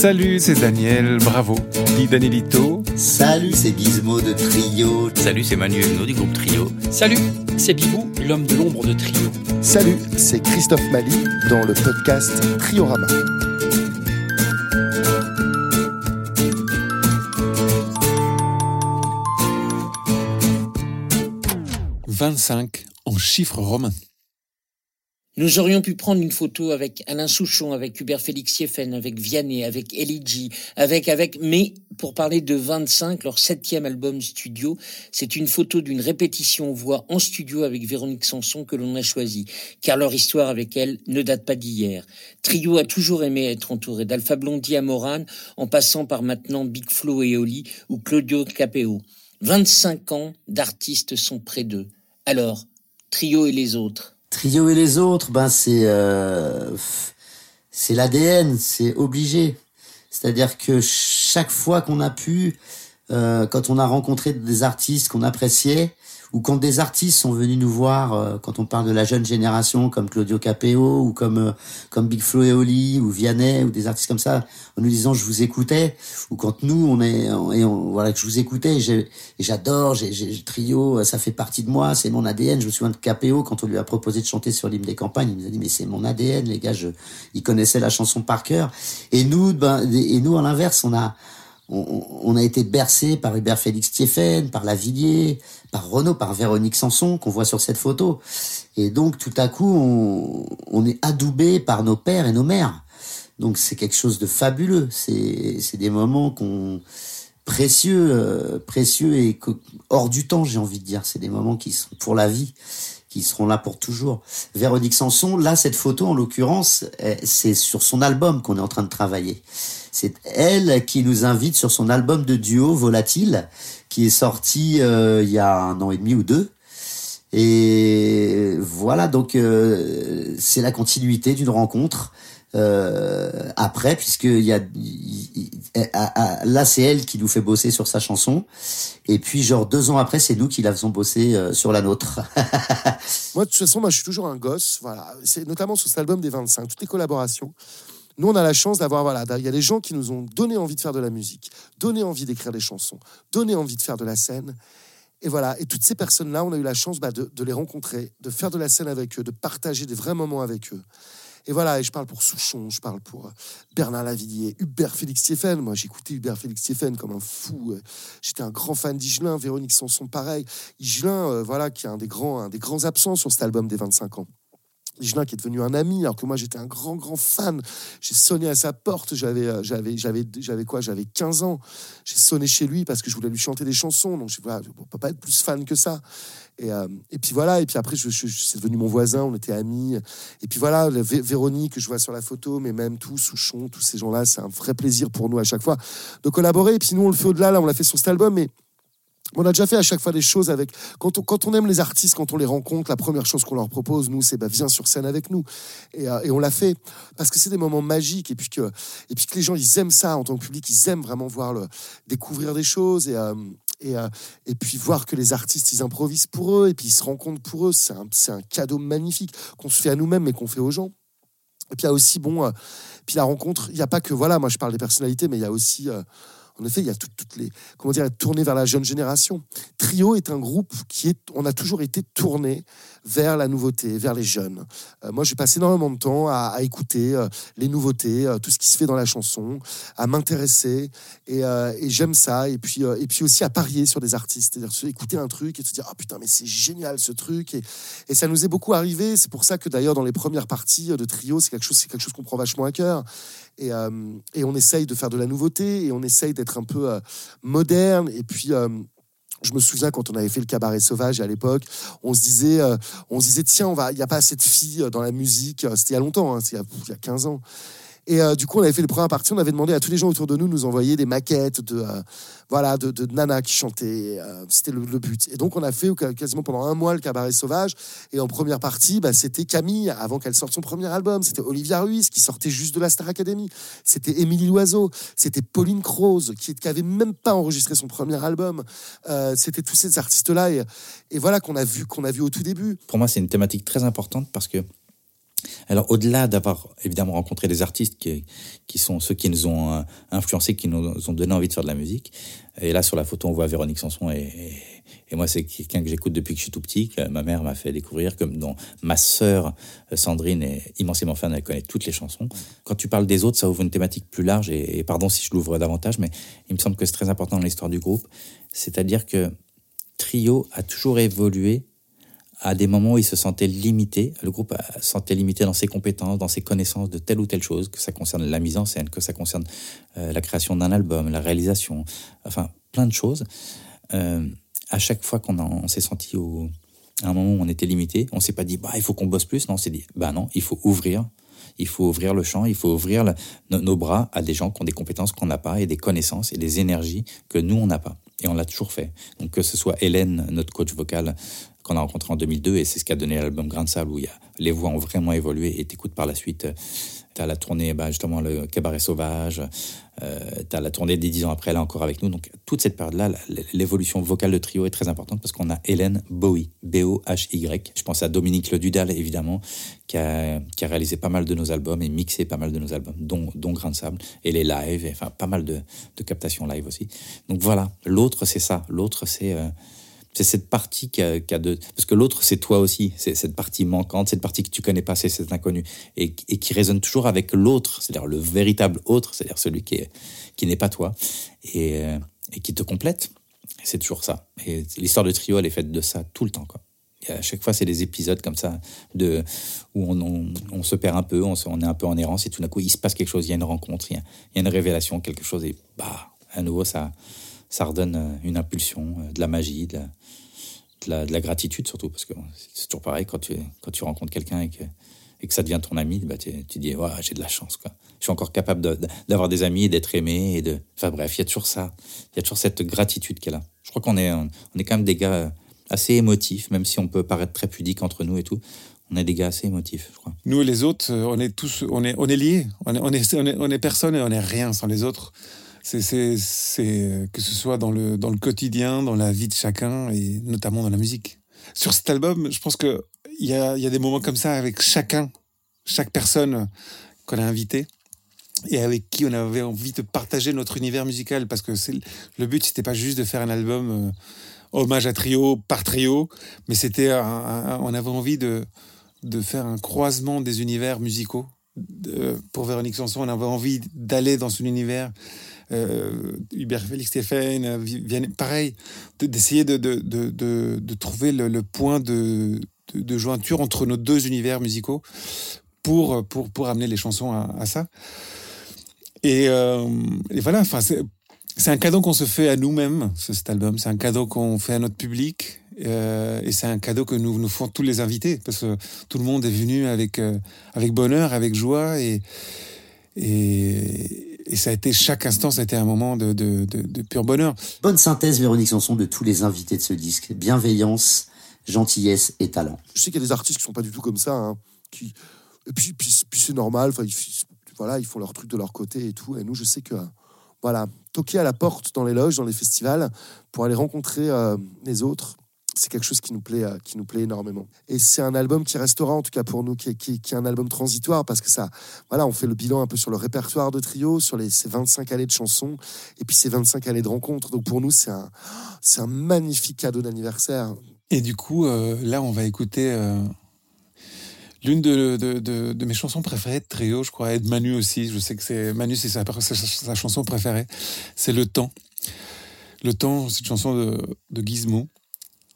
Salut, c'est Daniel, bravo. Dis Danielito. Salut, c'est Gizmo de Trio. Salut, c'est Manu du groupe Trio. Salut, c'est Bibou, l'homme de l'ombre de Trio. Salut, c'est Christophe Mali dans le podcast Triorama. « 25 en chiffres romains. Nous aurions pu prendre une photo avec Alain Souchon, avec Hubert Félix Sieffen, avec Vianney, avec Eligji, avec, avec, mais pour parler de 25, leur septième album studio, c'est une photo d'une répétition voix en studio avec Véronique Sanson que l'on a choisi, car leur histoire avec elle ne date pas d'hier. Trio a toujours aimé être entouré d'Alpha Blondie à Morane, en passant par maintenant Big Flo et Oli ou Claudio Capeo. 25 ans d'artistes sont près d'eux. Alors, Trio et les autres? Trio et les autres, ben c'est euh, c'est l'ADN, c'est obligé. C'est-à-dire que chaque fois qu'on a pu, euh, quand on a rencontré des artistes qu'on appréciait, ou quand des artistes sont venus nous voir, euh, quand on parle de la jeune génération, comme Claudio Capeo, ou comme euh, comme Big Flo et Oli, ou Vianney, ou des artistes comme ça, en nous disant je vous écoutais, ou quand nous on est et on, voilà que je vous écoutais, j'adore, j'ai trio, ça fait partie de moi, c'est mon ADN. Je me souviens de Capeo quand on lui a proposé de chanter sur l'hymne des campagnes, il nous a dit mais c'est mon ADN, les gars, je, il connaissait la chanson par cœur. Et nous, ben, et nous à l'inverse, on a on, a été bercé par Hubert Félix Thieffen, par Lavillier, par Renaud, par Véronique Sanson, qu'on voit sur cette photo. Et donc, tout à coup, on, est adoubé par nos pères et nos mères. Donc, c'est quelque chose de fabuleux. C'est des moments qu'on précieux, euh, précieux et hors du temps, j'ai envie de dire. C'est des moments qui sont pour la vie qui seront là pour toujours. Véronique Sanson, là, cette photo, en l'occurrence, c'est sur son album qu'on est en train de travailler. C'est elle qui nous invite sur son album de duo Volatile, qui est sorti euh, il y a un an et demi ou deux. Et voilà, donc euh, c'est la continuité d'une rencontre. Euh, après, puisque il y a, là c'est elle qui nous fait bosser sur sa chanson, et puis genre deux ans après c'est nous qui la faisons bosser euh, sur la nôtre. moi de toute façon, moi je suis toujours un gosse, voilà. C'est notamment sur cet album des 25, toutes les collaborations. Nous, on a la chance d'avoir, voilà, il y a des gens qui nous ont donné envie de faire de la musique, donné envie d'écrire des chansons, donné envie de faire de la scène. Et voilà, et toutes ces personnes-là, on a eu la chance bah, de, de, les rencontrer, de faire de la scène avec eux, de partager des vrais moments avec eux. Et voilà, et je parle pour Souchon, je parle pour euh, Bernard Lavillier, Hubert Félix Stéphane. Moi, j'écoutais Hubert Félix Stéphane comme un fou. Euh. J'étais un grand fan d'Igelin, Véronique Sanson, pareil. Igelin, euh, voilà, qui est un des grands, un des grands absents sur cet album des 25 ans. Qui est devenu un ami, alors que moi j'étais un grand, grand fan. J'ai sonné à sa porte, j'avais, j'avais, j'avais, j'avais quoi J'avais 15 ans. J'ai sonné chez lui parce que je voulais lui chanter des chansons. Donc je ne peux pas être plus fan que ça. Et, euh, et, puis voilà, et puis après, je, c'est devenu mon voisin, on était amis. Et puis voilà, Véronique, que je vois sur la photo, mais même tout, Souchon, tous ces gens-là, c'est un vrai plaisir pour nous à chaque fois de collaborer. Et puis nous, on le fait au-delà, là, on l'a fait sur cet album, mais on a déjà fait à chaque fois des choses avec. Quand on, aime les artistes, quand on les rencontre, la première chose qu'on leur propose, nous, c'est bah, viens sur scène avec nous. Et, euh, et on l'a fait parce que c'est des moments magiques et puis que et puis que les gens ils aiment ça en tant que public, ils aiment vraiment voir découvrir des choses et euh, et, euh, et puis voir que les artistes, ils improvisent pour eux, et puis ils se rendent pour eux, c'est un, cadeau magnifique qu'on se fait à nous-mêmes, mais qu'on fait aux gens. Et puis il y a aussi, bon, puis la rencontre, il n'y a pas que, voilà, moi je parle des personnalités, mais il y a aussi... en effet, il y a toutes les, comment dire, tourné vers la jeune génération. Trio est un groupe qui est, on a toujours été tourné vers la nouveauté, vers les jeunes. Euh, moi, j'ai passé énormément de temps à, écouter euh, les nouveautés, euh, tout ce qui se fait dans la chanson, à m'intéresser, et, j'aime ça. Et puis, et puis aussi à parier sur des artistes, c'est-à-dire écouter un truc et se dire ah putain mais c'est génial ce truc. Et, et ça nous est beaucoup arrivé. C'est pour ça que d'ailleurs dans les premières parties de Trio, c'est quelque chose, c'est quelque chose qu'on prend vachement à cœur. Et, et, on essaye de faire de la nouveauté et on essaye d'être un peu moderne. Et puis, je me souviens quand on avait fait le cabaret sauvage à l'époque, on se disait, euh, on se disait tiens, on va, il n'y a pas assez de filles dans la musique. C'était il y a longtemps, hein, il y a 15 ans. Et euh, du coup, on avait fait les premières parties. On avait demandé à tous les gens autour de nous de nous envoyer des maquettes de, euh, voilà, de, de Nana qui chantait. Euh, c'était le, but. Et donc, on a fait quasiment pendant un mois le cabaret sauvage. Et en première partie, bah, c'était Camille avant qu'elle sorte son premier album. C'était Olivia Ruiz qui sortait juste de la Star Academy. C'était Émilie Loiseau. C'était Pauline Croze qui, qui avait même pas enregistré son premier album. c'était tous ces artistes-là. Et, et voilà qu'on a vu qu'on a vu au tout début. Pour moi, c'est une thématique très importante parce que Alors au-delà d'avoir évidemment rencontré des artistes qui, qui sont ceux qui nous ont euh, influencés, qui nous ont donné envie de faire de la musique, et là sur la photo on voit Véronique Sanson et, et, moi c'est quelqu'un que j'écoute depuis que je suis tout petit, que ma mère m'a fait découvrir, comme dont ma sœur euh, Sandrine est immensément fan, elle connaît toutes les chansons. Quand tu parles des autres, ça ouvre une thématique plus large, et, et pardon si je l'ouvre davantage, mais il me semble que c'est très important dans l'histoire du groupe, c'est-à-dire que Trio a toujours évolué à des moments où il se sentait limité, le groupe se sentait limité dans ses compétences, dans ses connaissances de telle ou telle chose, que ça concerne la mise en scène, que ça concerne euh, la création d'un album, la réalisation, enfin plein de choses. Euh, à chaque fois qu'on on, s'est senti à un moment où on était limité, on s'est pas dit bah il faut qu'on bosse plus, non, on s'est dit bah non, il faut ouvrir, il faut ouvrir le champ, il faut ouvrir nos bras à des gens qui ont des compétences qu'on n'a pas et des connaissances et des énergies que nous on n'a pas. Et on l'a toujours fait. Donc que ce soit Hélène, notre coach vocal, qu'on a rencontré en 2002, et c'est ce qui a donné l'album Grain de Sable, où les voix ont vraiment évolué, et t'écoutes par la suite, euh, tu as la tournée, bah, justement, le Cabaret Sauvage, euh, tu as la tournée des 10 ans après, là encore avec nous. Donc toute cette période-là, l'évolution vocale de trio est très importante, parce qu'on a Hélène Bowie, B-O-H-Y. Je pense à Dominique Le Dudal, évidemment, qui a, réalisé pas mal de nos albums et mixé pas mal de nos albums, dont, dont Grain Sable, et les lives, enfin pas mal de, de captations live aussi. Donc voilà, l'autre c'est ça, l'autre c'est... Euh, c'est cette partie qui a, de... Parce que l'autre, c'est toi aussi. C'est cette partie manquante, cette partie que tu connais pas, c'est cet inconnu. Et, qui résonne toujours avec l'autre, c'est-à-dire le véritable autre, c'est-à-dire celui qui, est, qui n'est pas toi, et, euh, et qui te complète. C'est toujours ça. Et l'histoire de trio, elle est faite de ça tout le temps. Quoi. Et à chaque fois, c'est des épisodes comme ça de, où on, on, se perd un peu, on, on, est un peu en errance, et tout d'un coup, il se passe quelque chose, il y a une rencontre, il y a une révélation, quelque chose, et bah, à nouveau, ça, ça redonne euh, une impulsion, euh, de la magie, de la, de la, gratitude surtout, parce que c'est toujours pareil quand tu, quand tu rencontres quelqu'un et que, et que ça devient ton ami, bah tu, tu dis, j'ai de la chance. Quoi. Je suis encore capable d'avoir des amis et d'être aimé. Et de... Enfin bref, il y a toujours ça. Il y a toujours cette gratitude qu'elle a. Je crois qu'on est, on est quand même des gars euh, assez émotifs, même si on peut paraître très pudique entre nous et tout. On est des gars assez émotifs, je crois. Nous et les autres, on est tous, on est, on est liés. On est, on est, on est, on est personne et on est rien sans les autres c'est que ce soit dans le, dans le quotidien, dans la vie de chacun et notamment dans la musique. Sur cet album, je pense qu'il y a, y a des moments comme ça avec chacun, chaque personne qu'on a invité et avec qui on avait envie de partager notre univers musical parce que le but c'était pas juste de faire un album euh, hommage à trio par trio mais c'était on avait envie de de faire un croisement des univers musicaux pour Véronique Sanson on avait envie d'aller dans son univers euh, Hubert Félix Stéphane, euh, pareil, d'essayer de, de, de, de, trouver le, point de, jointure entre nos deux univers musicaux pour, pour, pour amener les chansons à, ça. Et, euh, et voilà, enfin, c'est un cadeau qu'on se fait à nous-mêmes, cet album. C'est un cadeau qu'on fait à notre public. Euh, et c'est un cadeau que nous nous font tous les invités, parce que tout le monde est venu avec, avec bonheur, avec joie. Et, et, et ça a été chaque instant, ça a été un moment de, de, de, pur bonheur. Bonne synthèse, Véronique Sanson, de tous les invités de ce disque. Bienveillance, gentillesse et talent. Je sais qu'il y a des artistes qui sont pas du tout comme ça, hein, qui et puis, puis, c'est normal. Enfin, ils, voilà, ils font leur truc de leur côté et tout. Et nous, je sais que voilà, toquer à la porte dans les loges, dans les festivals, pour aller rencontrer euh, les autres, c'est quelque chose qui nous plaît, euh, qui nous plaît énormément. Et c'est un album qui restera, en tout cas pour nous, qui est, un album transitoire parce que ça, voilà, on fait le bilan un peu sur le répertoire de trio, sur les, ces 25 années de chansons et puis ces 25 années de rencontres. Donc pour nous, c'est un, c'est un magnifique cadeau d'anniversaire. Et du coup, euh, là, on va écouter euh, l'une de, mes chansons préférées de trio, je crois, et de Manu aussi. Je sais que c'est Manu, c'est sa, sa, chanson préférée. C'est Le Temps. Le Temps, c'est une chanson de Gizmo.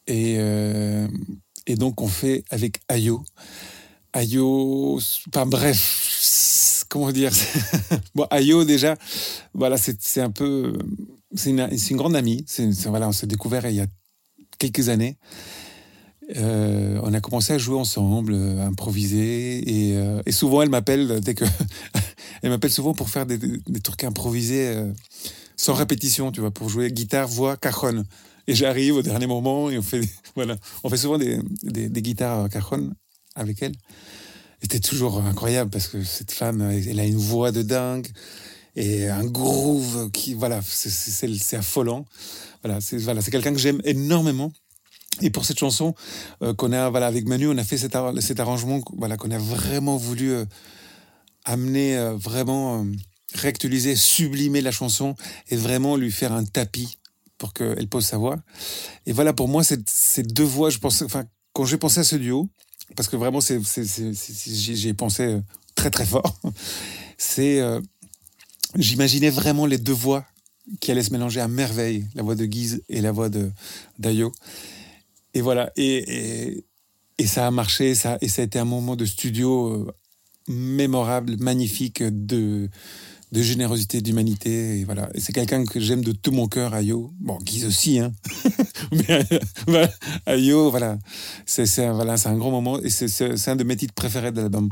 Et, euh, et donc, on fait avec Ayo. Ayo, enfin bref, comment dire? Bon, Ayo, déjà, voilà, c'est un peu. C'est une, une, grande amie. voilà, on s'est découvert il y a quelques années. Euh, on a commencé à jouer ensemble, à improviser, et, euh, et souvent elle m'appelle dès que elle m'appelle souvent pour faire des, des, trucs improvisés sans répétition, tu vois, pour jouer guitare, voix, cajon. Et j'arrive au dernier moment et on fait, voilà, on fait souvent des, des, guitares cajon avec elle. C'était toujours incroyable parce que cette femme, elle a une voix de dingue et un groove qui, voilà, c'est affolant. Voilà, c'est voilà, quelqu'un que j'aime énormément. Et pour cette chanson euh, qu'on a, voilà, avec Manu, on a fait cet, ar- cet arrangement, voilà, qu'on a vraiment voulu euh, amener, euh, vraiment réactualiser, sublimer la chanson et vraiment lui faire un tapis pour qu'elle pose sa voix. Et voilà, pour moi, ces deux voix, je pense, quand j'ai pensé à ce duo, parce que vraiment, j'y ai pensé euh, très très fort, euh, j'imaginais vraiment les deux voix qui allaient se mélanger à merveille, la voix de Guise et la voix d'Ayo. Et voilà, et, ça a marché, et ça a été un moment de studio euh, mémorable, magnifique, de, de générosité, d'humanité. Et voilà, et c'est quelqu'un que j'aime de tout mon cœur, Ayo. Bon, Guise aussi, hein. Mais voilà, Ayo, voilà, c'est voilà, un grand moment et c'est c'est un de mes titres préférés de l'album.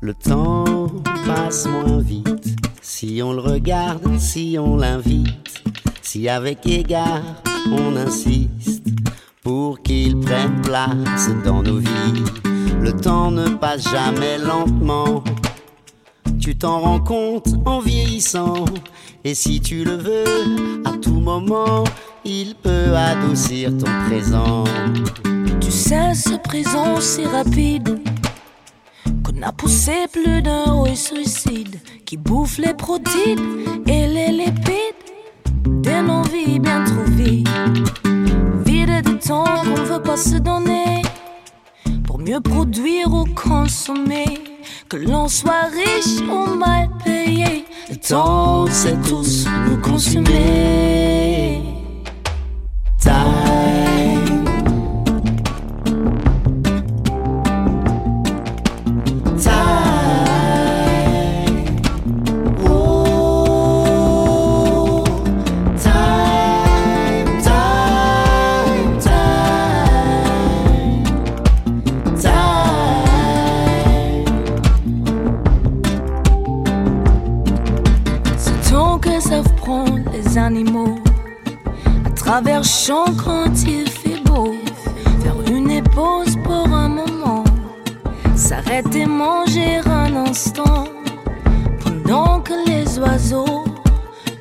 Le temps passe moins vite si on le regarde, si on l'invite, si avec égard on insiste pour qu'il prenne place dans nos vies. Le temps ne passe jamais lentement. Tu t'en rends compte en vieillissant. Et si tu le veux, à tout moment, il peut adoucir ton présent. Tu sais, ce présent si rapide qu'on a poussé plus d'un haut suicide qui bouffe les protides et les lipides se donner pour mieux produire ou consommer. Que l'on soit riche ou mal payé, le temps sait tous nous consumer.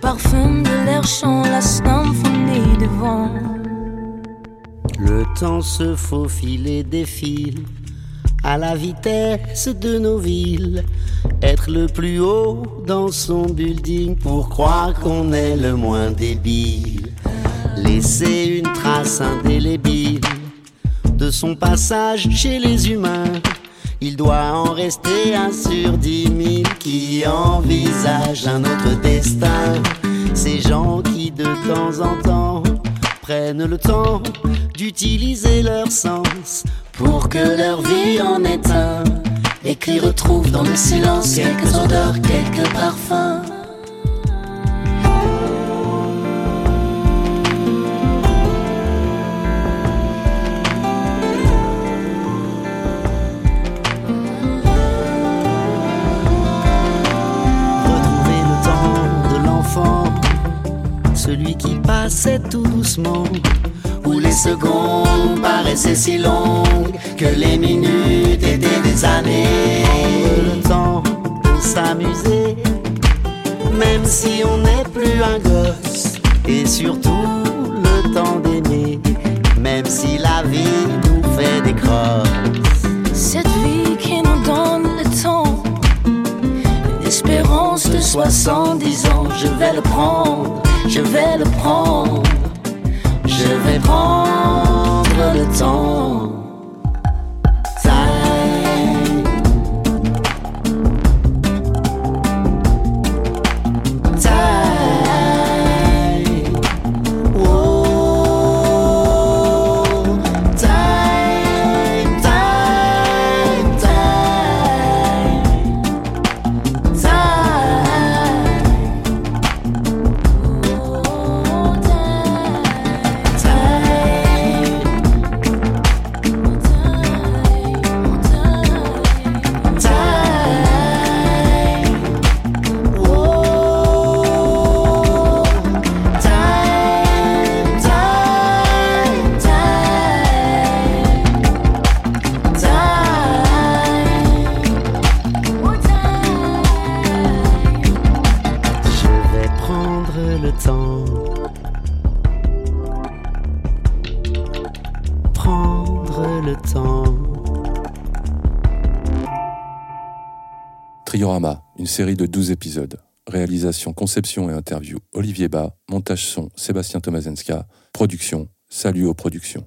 Parfument de leur chant la symphonie des vents. Le temps se faufile et défile à la vitesse de nos villes. Être le plus haut dans son building pour croire qu'on est le moins débile. Laisser une trace indélébile de son passage chez les humains. Il doit en rester un sur dix mille qui envisagent un autre destin. Ces gens qui de temps en temps prennent le temps d'utiliser leur sens pour que leur vie en est un. Et qui retrouvent dans le silence quelques odeurs, quelques parfums. Tout doucement, où les secondes paraissaient si longues que les minutes étaient des années. Le temps de s'amuser, même si on n'est plus un gosse, et surtout le temps d'aimer, même si la vie nous fait des crosses. Cette vie qui nous donne le temps, une espérance de 70 ans, je vais le prendre, je vais le prendre, prendre le temps. Série de 12 épisodes. Réalisation, conception et interview Olivier Bas. Montage son Sébastien Tomazenska. Production Salut aux productions.